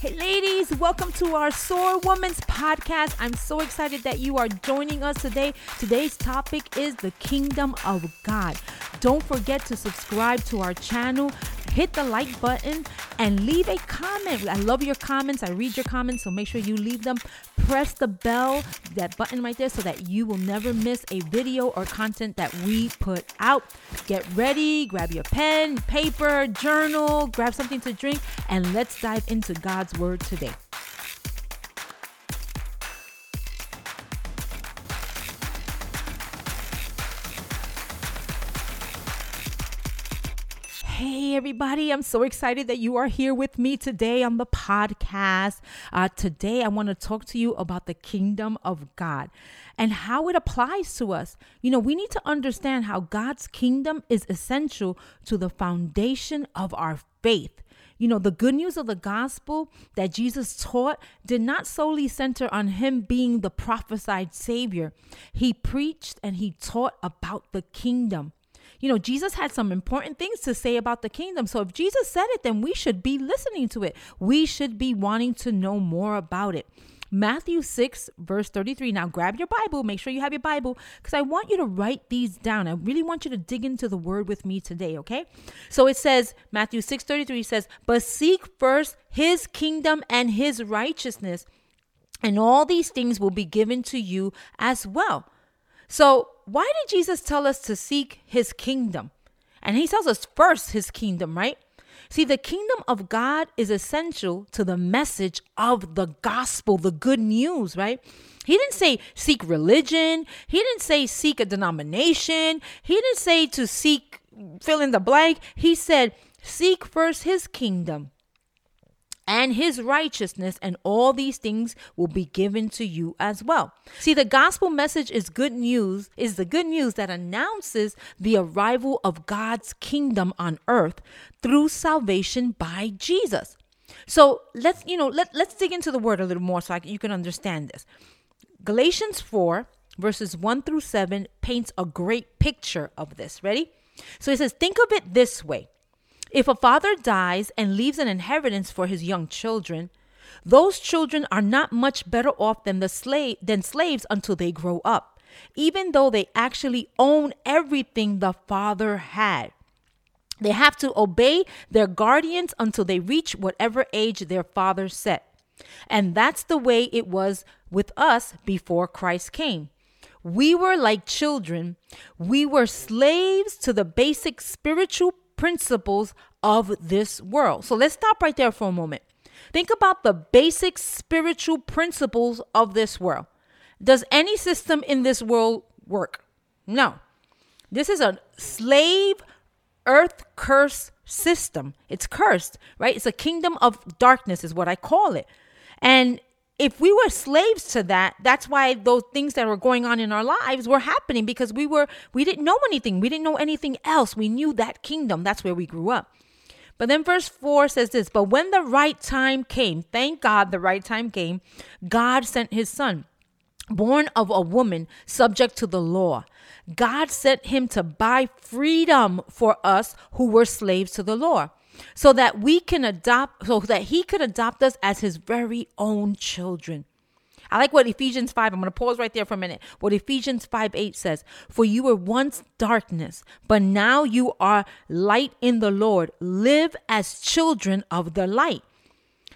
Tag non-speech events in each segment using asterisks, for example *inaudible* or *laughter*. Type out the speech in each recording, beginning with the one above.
Hey, ladies, welcome to our Soar Woman's podcast. I'm so excited that you are joining us today. Today's topic is the kingdom of God. Don't forget to subscribe to our channel, hit the like button, and leave a comment. I love your comments. I read your comments, so make sure you leave them. Press the bell, that button right there, so that you will never miss a video or content that we put out. Get ready, grab your pen, paper, journal, grab something to drink, and let's dive into God's word today. Hey, everybody. I'm so excited that you are here with me today on the podcast. Uh, today, I want to talk to you about the kingdom of God and how it applies to us. You know, we need to understand how God's kingdom is essential to the foundation of our faith. You know, the good news of the gospel that Jesus taught did not solely center on him being the prophesied savior. He preached and he taught about the kingdom. You know, Jesus had some important things to say about the kingdom. So if Jesus said it, then we should be listening to it. We should be wanting to know more about it. Matthew 6, verse 33. Now grab your Bible. Make sure you have your Bible because I want you to write these down. I really want you to dig into the word with me today, okay? So it says, Matthew 6, 33 says, But seek first his kingdom and his righteousness, and all these things will be given to you as well. So, why did Jesus tell us to seek his kingdom? And he tells us first his kingdom, right? See, the kingdom of God is essential to the message of the gospel, the good news, right? He didn't say seek religion. He didn't say seek a denomination. He didn't say to seek fill in the blank. He said seek first his kingdom and his righteousness, and all these things will be given to you as well. See, the gospel message is good news, is the good news that announces the arrival of God's kingdom on earth through salvation by Jesus. So let's, you know, let, let's dig into the word a little more so I, you can understand this. Galatians 4, verses 1 through 7, paints a great picture of this. Ready? So it says, Think of it this way. If a father dies and leaves an inheritance for his young children, those children are not much better off than the slave than slaves until they grow up, even though they actually own everything the father had. They have to obey their guardians until they reach whatever age their father set. And that's the way it was with us before Christ came. We were like children. We were slaves to the basic spiritual principles of this world. So let's stop right there for a moment. Think about the basic spiritual principles of this world. Does any system in this world work? No. This is a slave earth curse system. It's cursed, right? It's a kingdom of darkness, is what I call it. And if we were slaves to that that's why those things that were going on in our lives were happening because we were we didn't know anything. We didn't know anything else. We knew that kingdom. That's where we grew up. But then verse 4 says this but when the right time came thank god the right time came god sent his son born of a woman subject to the law. God sent him to buy freedom for us who were slaves to the law so that we can adopt, so that he could adopt us as his very own children. I like what Ephesians 5, I'm going to pause right there for a minute. What Ephesians 5 8 says, For you were once darkness, but now you are light in the Lord. Live as children of the light.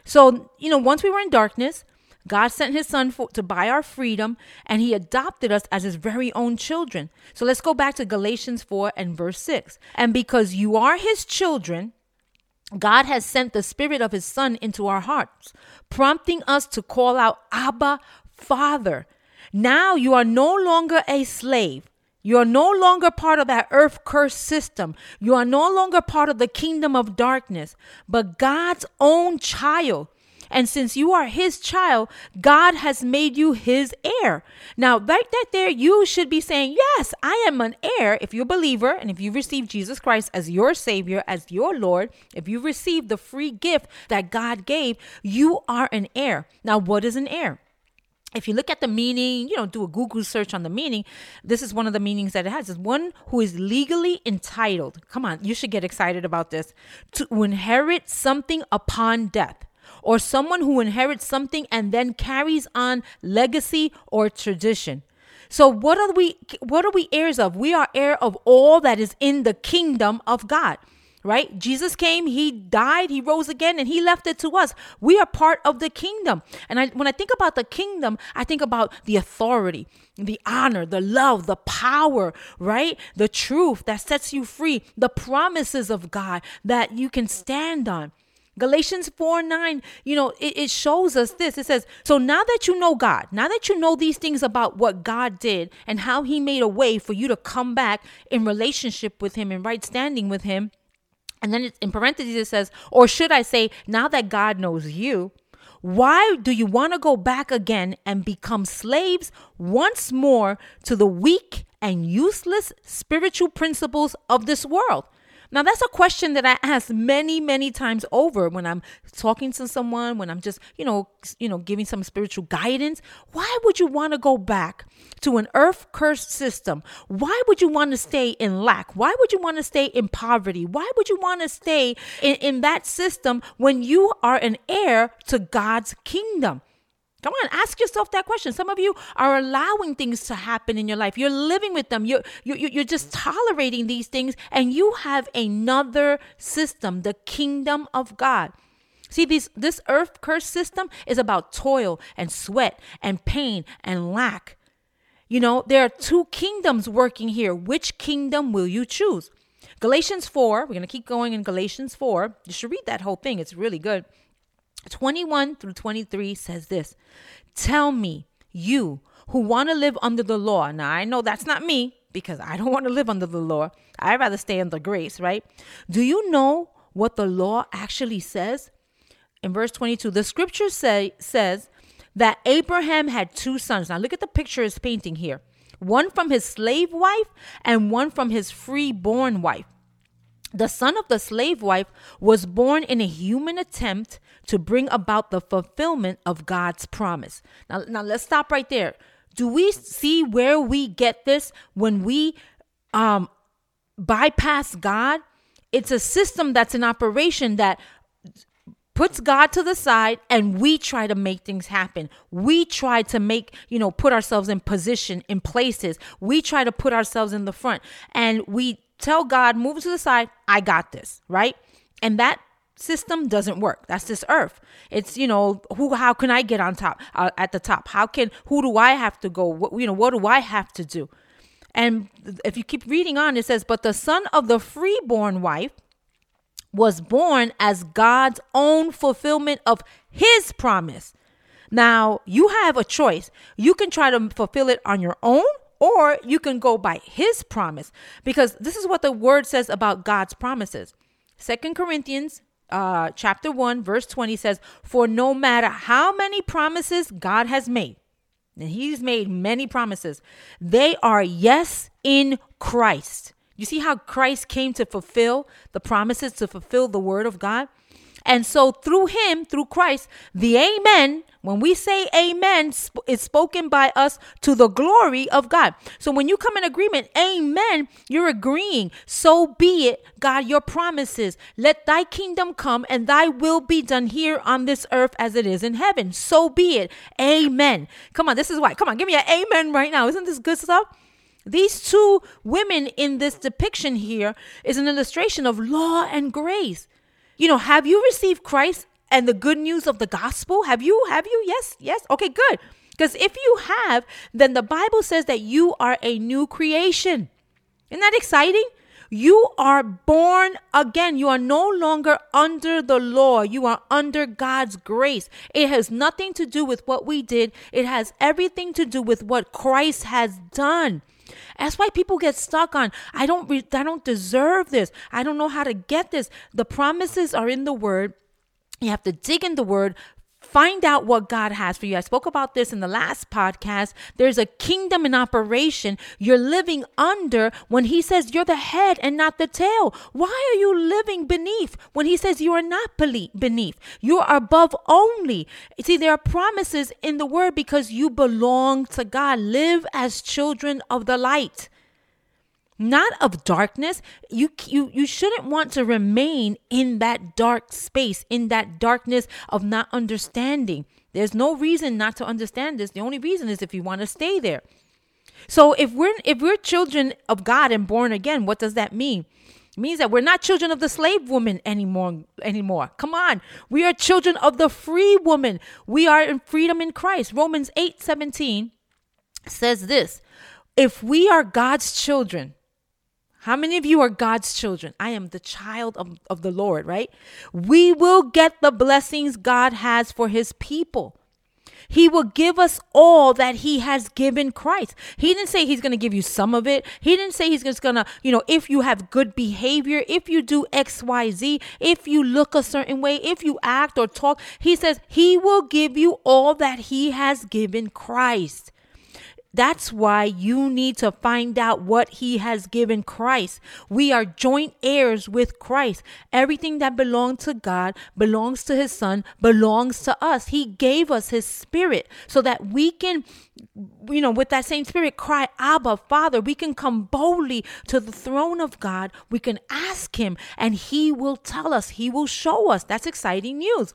So, you know, once we were in darkness, God sent his son for, to buy our freedom and he adopted us as his very own children. So let's go back to Galatians 4 and verse 6. And because you are his children, God has sent the Spirit of His Son into our hearts, prompting us to call out, Abba, Father. Now you are no longer a slave. You are no longer part of that earth curse system. You are no longer part of the kingdom of darkness, but God's own child. And since you are his child, God has made you his heir. Now, right that there, you should be saying, Yes, I am an heir. If you're a believer and if you receive Jesus Christ as your Savior, as your Lord, if you receive the free gift that God gave, you are an heir. Now, what is an heir? if you look at the meaning, you know, do a Google search on the meaning, this is one of the meanings that it has. Is one who is legally entitled. Come on, you should get excited about this. To inherit something upon death or someone who inherits something and then carries on legacy or tradition. So what are we what are we heirs of? We are heir of all that is in the kingdom of God right? Jesus came, he died, he rose again, and he left it to us. We are part of the kingdom. And I, when I think about the kingdom, I think about the authority, the honor, the love, the power, right? The truth that sets you free, the promises of God that you can stand on. Galatians 4 9, you know, it, it, shows us this. It says, So now that you know God, now that you know these things about what God did and how He made a way for you to come back in relationship with Him, in right standing with Him. And then in parentheses, it says, Or should I say, now that God knows you, why do you want to go back again and become slaves once more to the weak and useless spiritual principles of this world? Now, that's a question that I ask many, many times over when I'm talking to someone, when I'm just, you know, you know, giving some spiritual guidance. Why would you want to go back to an earth cursed system? Why would you want to stay in lack? Why would you want to stay in poverty? Why would you want to stay in, in that system when you are an heir to God's kingdom? Come on, ask yourself that question. Some of you are allowing things to happen in your life. You're living with them. You're, you're, you're just tolerating these things, and you have another system, the kingdom of God. See, these, this earth curse system is about toil and sweat and pain and lack. You know, there are two kingdoms working here. Which kingdom will you choose? Galatians 4, we're going to keep going in Galatians 4. You should read that whole thing, it's really good. 21 through 23 says this Tell me, you who want to live under the law. Now, I know that's not me because I don't want to live under the law. I'd rather stay under grace, right? Do you know what the law actually says? In verse 22, the scripture say, says that Abraham had two sons. Now, look at the picture it's painting here one from his slave wife and one from his free-born wife. The son of the slave wife was born in a human attempt to bring about the fulfillment of God's promise. Now, now let's stop right there. Do we see where we get this when we um, bypass God? It's a system that's in operation that puts God to the side and we try to make things happen. We try to make, you know, put ourselves in position in places. We try to put ourselves in the front and we tell God, move to the side, I got this, right? And that system doesn't work. That's this earth. It's, you know, who how can I get on top uh, at the top? How can who do I have to go? What, you know, what do I have to do? And if you keep reading on it says, "But the son of the freeborn wife was born as God's own fulfillment of his promise." Now, you have a choice. You can try to fulfill it on your own or you can go by his promise because this is what the word says about God's promises. Second Corinthians uh, chapter 1 verse 20 says for no matter how many promises God has made and he's made many promises they are yes in Christ. You see how Christ came to fulfill the promises to fulfill the word of God? And so through him, through Christ, the amen, when we say amen, is spoken by us to the glory of God. So when you come in agreement, amen, you're agreeing. So be it, God, your promises. Let thy kingdom come and thy will be done here on this earth as it is in heaven. So be it. Amen. Come on, this is why. Come on, give me an amen right now. Isn't this good stuff? These two women in this depiction here is an illustration of law and grace. You know, have you received Christ and the good news of the gospel? Have you? Have you? Yes, yes. Okay, good. Because if you have, then the Bible says that you are a new creation. Isn't that exciting? You are born again. You are no longer under the law. You are under God's grace. It has nothing to do with what we did, it has everything to do with what Christ has done. That's why people get stuck on I don't re- I don't deserve this. I don't know how to get this. The promises are in the word. You have to dig in the word, Find out what God has for you. I spoke about this in the last podcast. There's a kingdom in operation you're living under when He says you're the head and not the tail. Why are you living beneath when He says you are not beneath? You are above only. See, there are promises in the word because you belong to God. Live as children of the light. Not of darkness. You you you shouldn't want to remain in that dark space, in that darkness of not understanding. There's no reason not to understand this. The only reason is if you want to stay there. So if we're if we're children of God and born again, what does that mean? It means that we're not children of the slave woman anymore anymore. Come on. We are children of the free woman. We are in freedom in Christ. Romans 8 17 says this. If we are God's children, how many of you are God's children? I am the child of, of the Lord, right? We will get the blessings God has for his people. He will give us all that he has given Christ. He didn't say he's going to give you some of it. He didn't say he's just going to, you know, if you have good behavior, if you do X, Y, Z, if you look a certain way, if you act or talk, he says he will give you all that he has given Christ. That's why you need to find out what he has given Christ. We are joint heirs with Christ. Everything that belongs to God belongs to his son, belongs to us. He gave us his spirit so that we can, you know, with that same spirit, cry, Abba, Father. We can come boldly to the throne of God. We can ask him and he will tell us, he will show us. That's exciting news.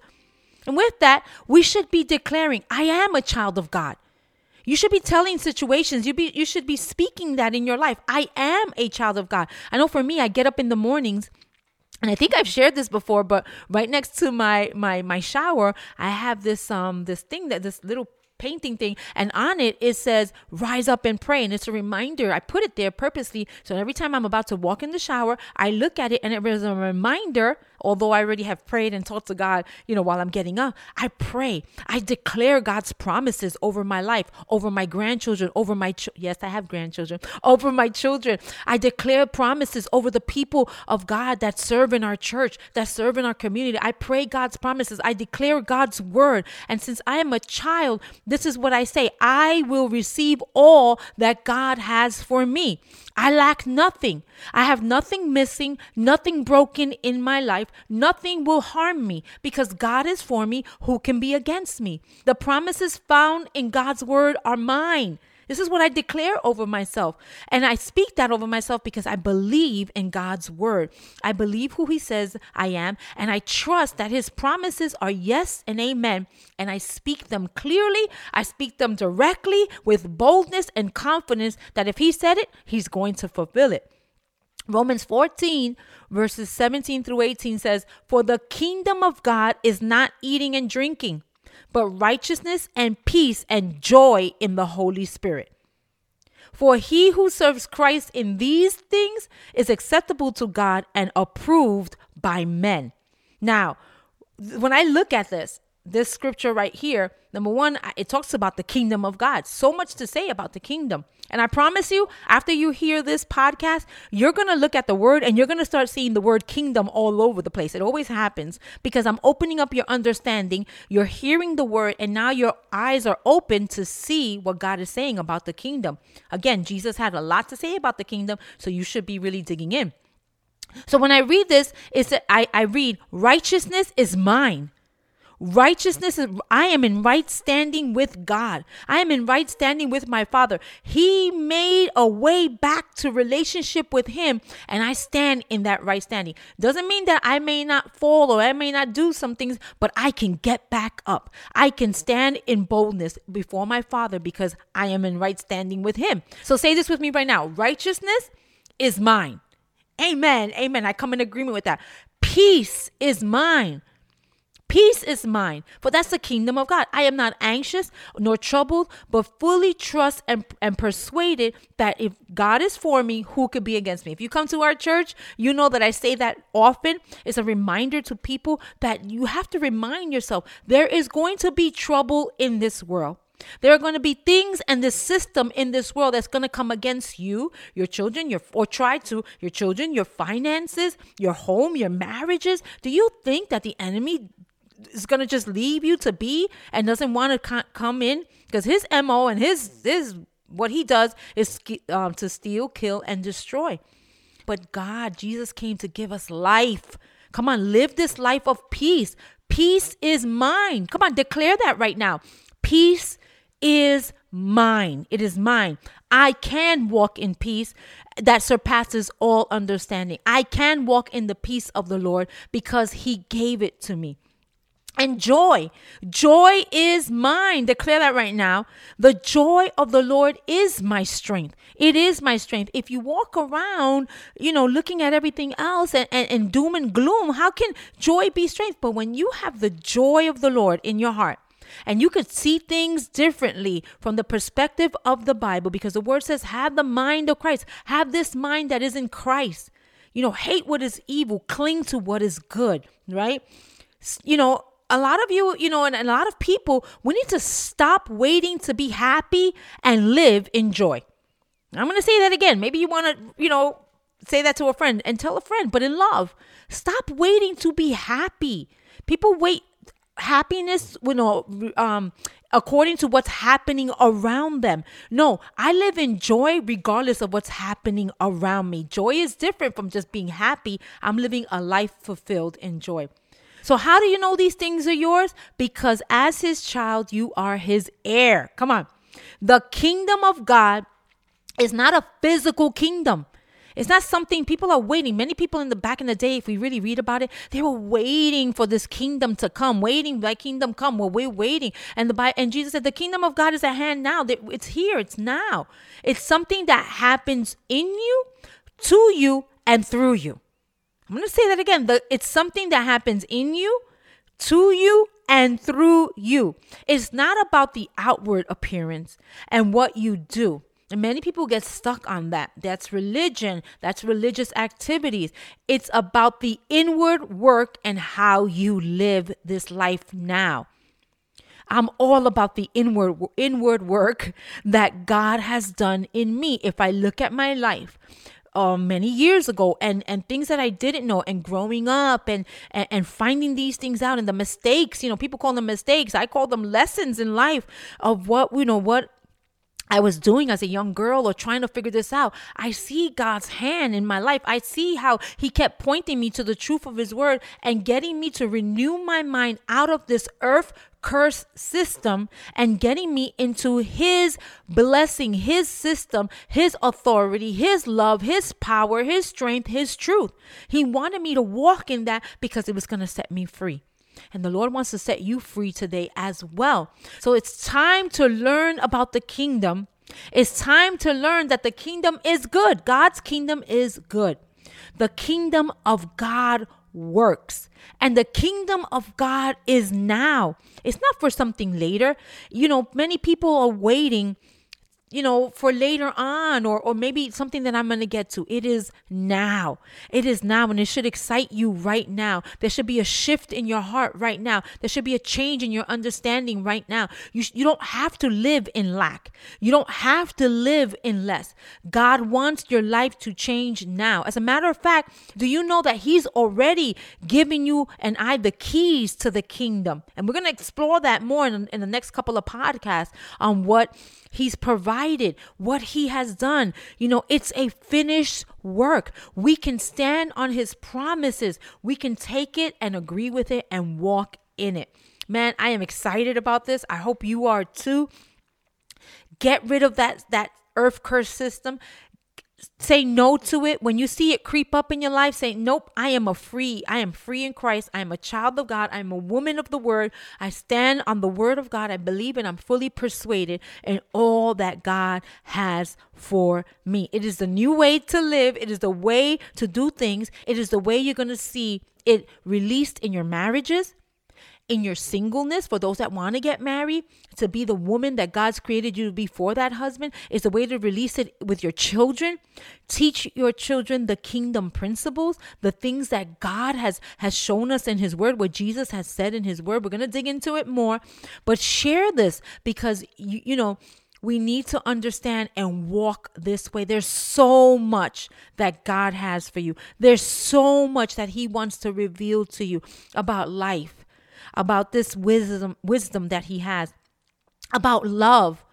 And with that, we should be declaring, I am a child of God. You should be telling situations. You be you should be speaking that in your life. I am a child of God. I know for me, I get up in the mornings and I think I've shared this before, but right next to my my my shower, I have this um this thing that this little painting thing and on it it says rise up and pray and it's a reminder i put it there purposely so every time i'm about to walk in the shower i look at it and it was a reminder although I already have prayed and talked to God, you know, while I'm getting up, I pray. I declare God's promises over my life, over my grandchildren, over my ch- yes, I have grandchildren, *laughs* over my children. I declare promises over the people of God that serve in our church, that serve in our community. I pray God's promises. I declare God's word. And since I am a child, this is what I say I will receive all that God has for me. I lack nothing. I have nothing missing, nothing broken in my life. Nothing will harm me because God is for me. Who can be against me? The promises found in God's word are mine. This is what I declare over myself. And I speak that over myself because I believe in God's word. I believe who He says I am, and I trust that His promises are yes and amen. And I speak them clearly, I speak them directly with boldness and confidence that if He said it, He's going to fulfill it. Romans 14, verses 17 through 18 says, For the kingdom of God is not eating and drinking but righteousness and peace and joy in the Holy Spirit. For he who serves Christ in these things is acceptable to God and approved by men. Now, when I look at this, this scripture right here, number one, it talks about the kingdom of God. So much to say about the kingdom. And I promise you, after you hear this podcast, you're going to look at the word and you're going to start seeing the word kingdom all over the place. It always happens because I'm opening up your understanding. You're hearing the word, and now your eyes are open to see what God is saying about the kingdom. Again, Jesus had a lot to say about the kingdom, so you should be really digging in. So when I read this, it's I, I read righteousness is mine. Righteousness is, I am in right standing with God. I am in right standing with my Father. He made a way back to relationship with Him, and I stand in that right standing. Doesn't mean that I may not fall or I may not do some things, but I can get back up. I can stand in boldness before my Father because I am in right standing with Him. So say this with me right now righteousness is mine. Amen. Amen. I come in agreement with that. Peace is mine. Peace is mine, for that's the kingdom of God. I am not anxious nor troubled, but fully trust and, and persuaded that if God is for me, who could be against me? If you come to our church, you know that I say that often. It's a reminder to people that you have to remind yourself there is going to be trouble in this world. There are going to be things and the system in this world that's going to come against you, your children, your or try to your children, your finances, your home, your marriages. Do you think that the enemy is to just leave you to be and doesn't want to come in because his mo and his his what he does is um, to steal kill and destroy but god jesus came to give us life come on live this life of peace peace is mine come on declare that right now peace is mine. It is mine. I can walk in peace that surpasses all understanding. I can walk in the peace of the Lord because He gave it to me. And joy, joy is mine. Declare that right now. The joy of the Lord is my strength. It is my strength. If you walk around, you know, looking at everything else and, and, and doom and gloom, how can joy be strength? But when you have the joy of the Lord in your heart, and you could see things differently from the perspective of the Bible because the word says, have the mind of Christ, have this mind that is in Christ. You know, hate what is evil, cling to what is good, right? You know, a lot of you, you know, and a lot of people, we need to stop waiting to be happy and live in joy. I'm going to say that again. Maybe you want to, you know, say that to a friend and tell a friend, but in love. Stop waiting to be happy. People wait happiness, you know, um, according to what's happening around them. No, I live in joy regardless of what's happening around me. Joy is different from just being happy. I'm living a life fulfilled in joy. So, how do you know these things are yours? Because as his child, you are his heir. Come on. The kingdom of God is not a physical kingdom. It's not something people are waiting. Many people in the back in the day, if we really read about it, they were waiting for this kingdom to come, waiting, thy kingdom come. Well, we're waiting. And the Bible, and Jesus said, the kingdom of God is at hand now. It's here. It's now. It's something that happens in you, to you, and through you. I'm going to say that again. The, it's something that happens in you, to you, and through you. It's not about the outward appearance and what you do. And many people get stuck on that. That's religion, that's religious activities. It's about the inward work and how you live this life now. I'm all about the inward inward work that God has done in me. If I look at my life, uh, many years ago and and things that I didn't know and growing up and, and and finding these things out and the mistakes you know people call them mistakes I call them lessons in life of what you know what I was doing as a young girl or trying to figure this out. I see God's hand in my life. I see how He kept pointing me to the truth of His word and getting me to renew my mind out of this earth curse system and getting me into His blessing, His system, His authority, His love, His power, His strength, His truth. He wanted me to walk in that because it was going to set me free. And the Lord wants to set you free today as well. So it's time to learn about the kingdom. It's time to learn that the kingdom is good. God's kingdom is good. The kingdom of God works. And the kingdom of God is now. It's not for something later. You know, many people are waiting you know, for later on or or maybe something that I'm going to get to. It is now. It is now and it should excite you right now. There should be a shift in your heart right now. There should be a change in your understanding right now. You you don't have to live in lack. You don't have to live in less. God wants your life to change now. As a matter of fact, do you know that he's already given you and I the keys to the kingdom? And we're going to explore that more in, in the next couple of podcasts on what He's provided what He has done. You know, it's a finished work. We can stand on His promises, we can take it and agree with it and walk in it. Man, I am excited about this. I hope you are too. Get rid of that that earth curse system say no to it when you see it creep up in your life say nope i am a free i am free in christ. I am a child of god. I'm a woman of the word. I stand on the word of god. I believe and i'm fully persuaded in all that god has for me. It is the new way to live. It is the way to do things. It is the way you're going to see it released in your marriages in your singleness, for those that want to get married, to be the woman that God's created you to be for that husband, is a way to release it with your children. Teach your children the kingdom principles, the things that God has has shown us in his word, what Jesus has said in his word. We're going to dig into it more, but share this because you, you know, we need to understand and walk this way. There's so much that God has for you. There's so much that he wants to reveal to you about life about this wisdom wisdom that he has about love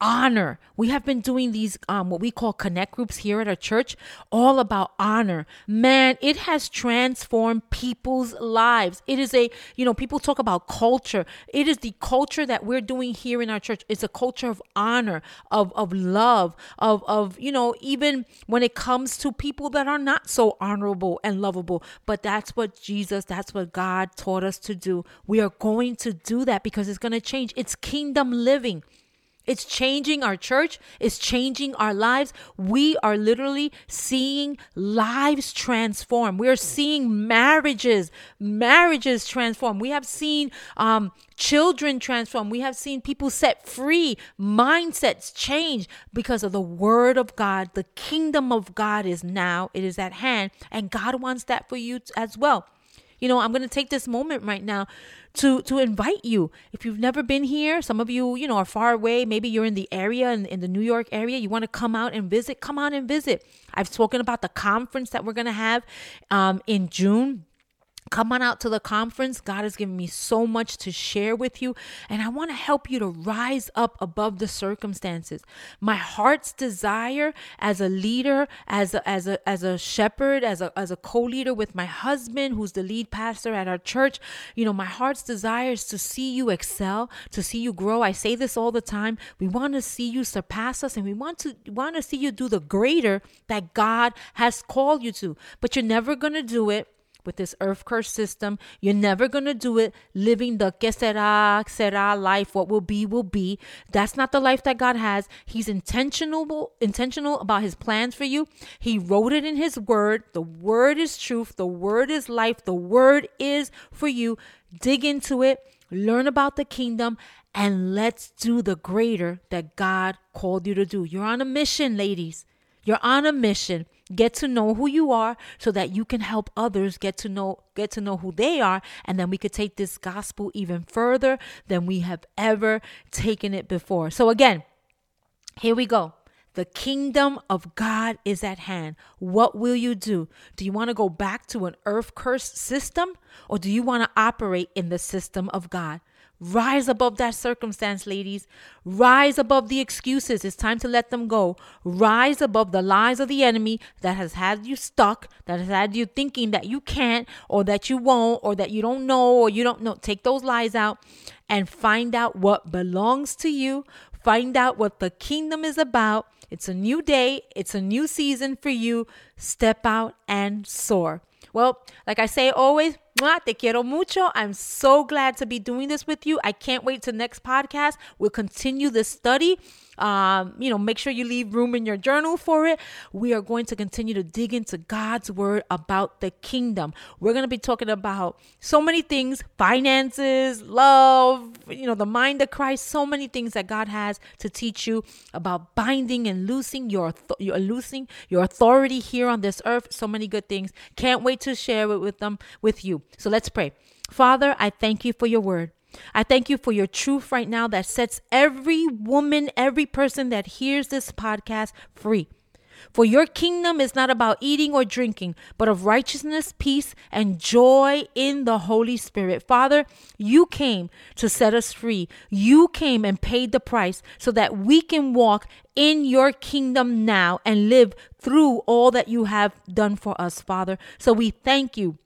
honor. We have been doing these um what we call connect groups here at our church all about honor. Man, it has transformed people's lives. It is a, you know, people talk about culture. It is the culture that we're doing here in our church. It's a culture of honor, of of love, of of, you know, even when it comes to people that are not so honorable and lovable, but that's what Jesus, that's what God taught us to do. We are going to do that because it's going to change. It's kingdom living. It's changing our church, it's changing our lives. We are literally seeing lives transform. We're seeing marriages, marriages transform. We have seen um, children transform. We have seen people set free, mindsets change because of the word of God. The kingdom of God is now, it is at hand, and God wants that for you as well. You know, I'm going to take this moment right now to to invite you. If you've never been here, some of you, you know, are far away, maybe you're in the area in, in the New York area, you want to come out and visit, come on and visit. I've spoken about the conference that we're going to have um, in June Come on out to the conference. God has given me so much to share with you, and I want to help you to rise up above the circumstances. My heart's desire as a leader, as a, as a as a shepherd, as a as a co-leader with my husband, who's the lead pastor at our church. You know, my heart's desire is to see you excel, to see you grow. I say this all the time. We want to see you surpass us, and we want to want to see you do the greater that God has called you to. But you're never gonna do it with this earth curse system. You're never going to do it living the que será, será life. What will be, will be. That's not the life that God has. He's intentional, intentional about his plans for you. He wrote it in his word. The word is truth. The word is life. The word is for you. Dig into it. Learn about the kingdom and let's do the greater that God called you to do. You're on a mission, ladies. You're on a mission. Get to know who you are so that you can help others get to know get to know who they are and then we could take this gospel even further than we have ever taken it before. So again, here we go. The kingdom of God is at hand. What will you do? Do you want to go back to an earth cursed system or do you want to operate in the system of God? Rise above that circumstance, ladies. Rise above the excuses. It's time to let them go. Rise above the lies of the enemy that has had you stuck, that has had you thinking that you can't, or that you won't, or that you don't know, or you don't know. Take those lies out and find out what belongs to you. Find out what the kingdom is about. It's a new day, it's a new season for you. Step out and soar. Well, like I say always, te quiero mucho. I'm so glad to be doing this with you. I can't wait to next podcast. We'll continue this study. Um, you know, make sure you leave room in your journal for it. We are going to continue to dig into God's word about the kingdom. We're going to be talking about so many things finances, love, you know, the mind of Christ, so many things that God has to teach you about binding and loosing your, your loosing your authority here on this earth. So many good things. Can't wait to share it with them with you. So let's pray. Father, I thank you for your word. I thank you for your truth right now that sets every woman, every person that hears this podcast free. For your kingdom is not about eating or drinking, but of righteousness, peace, and joy in the Holy Spirit. Father, you came to set us free. You came and paid the price so that we can walk in your kingdom now and live through all that you have done for us, Father. So we thank you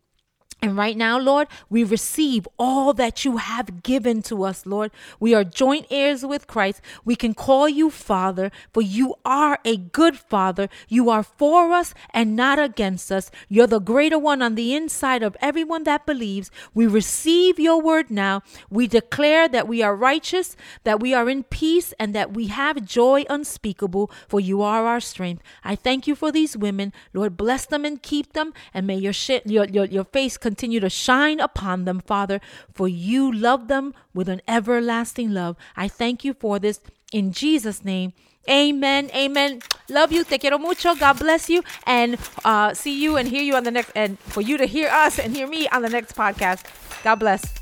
and right now, Lord, we receive all that you have given to us, Lord. We are joint heirs with Christ. We can call you Father, for you are a good Father. You are for us and not against us. You're the greater one on the inside of everyone that believes. We receive your word now. We declare that we are righteous, that we are in peace, and that we have joy unspeakable, for you are our strength. I thank you for these women. Lord, bless them and keep them, and may your, sh- your, your, your face continue continue to shine upon them, Father, for you love them with an everlasting love. I thank you for this in Jesus' name. Amen. Amen. Love you. Te quiero mucho. God bless you. And uh, see you and hear you on the next, and for you to hear us and hear me on the next podcast. God bless.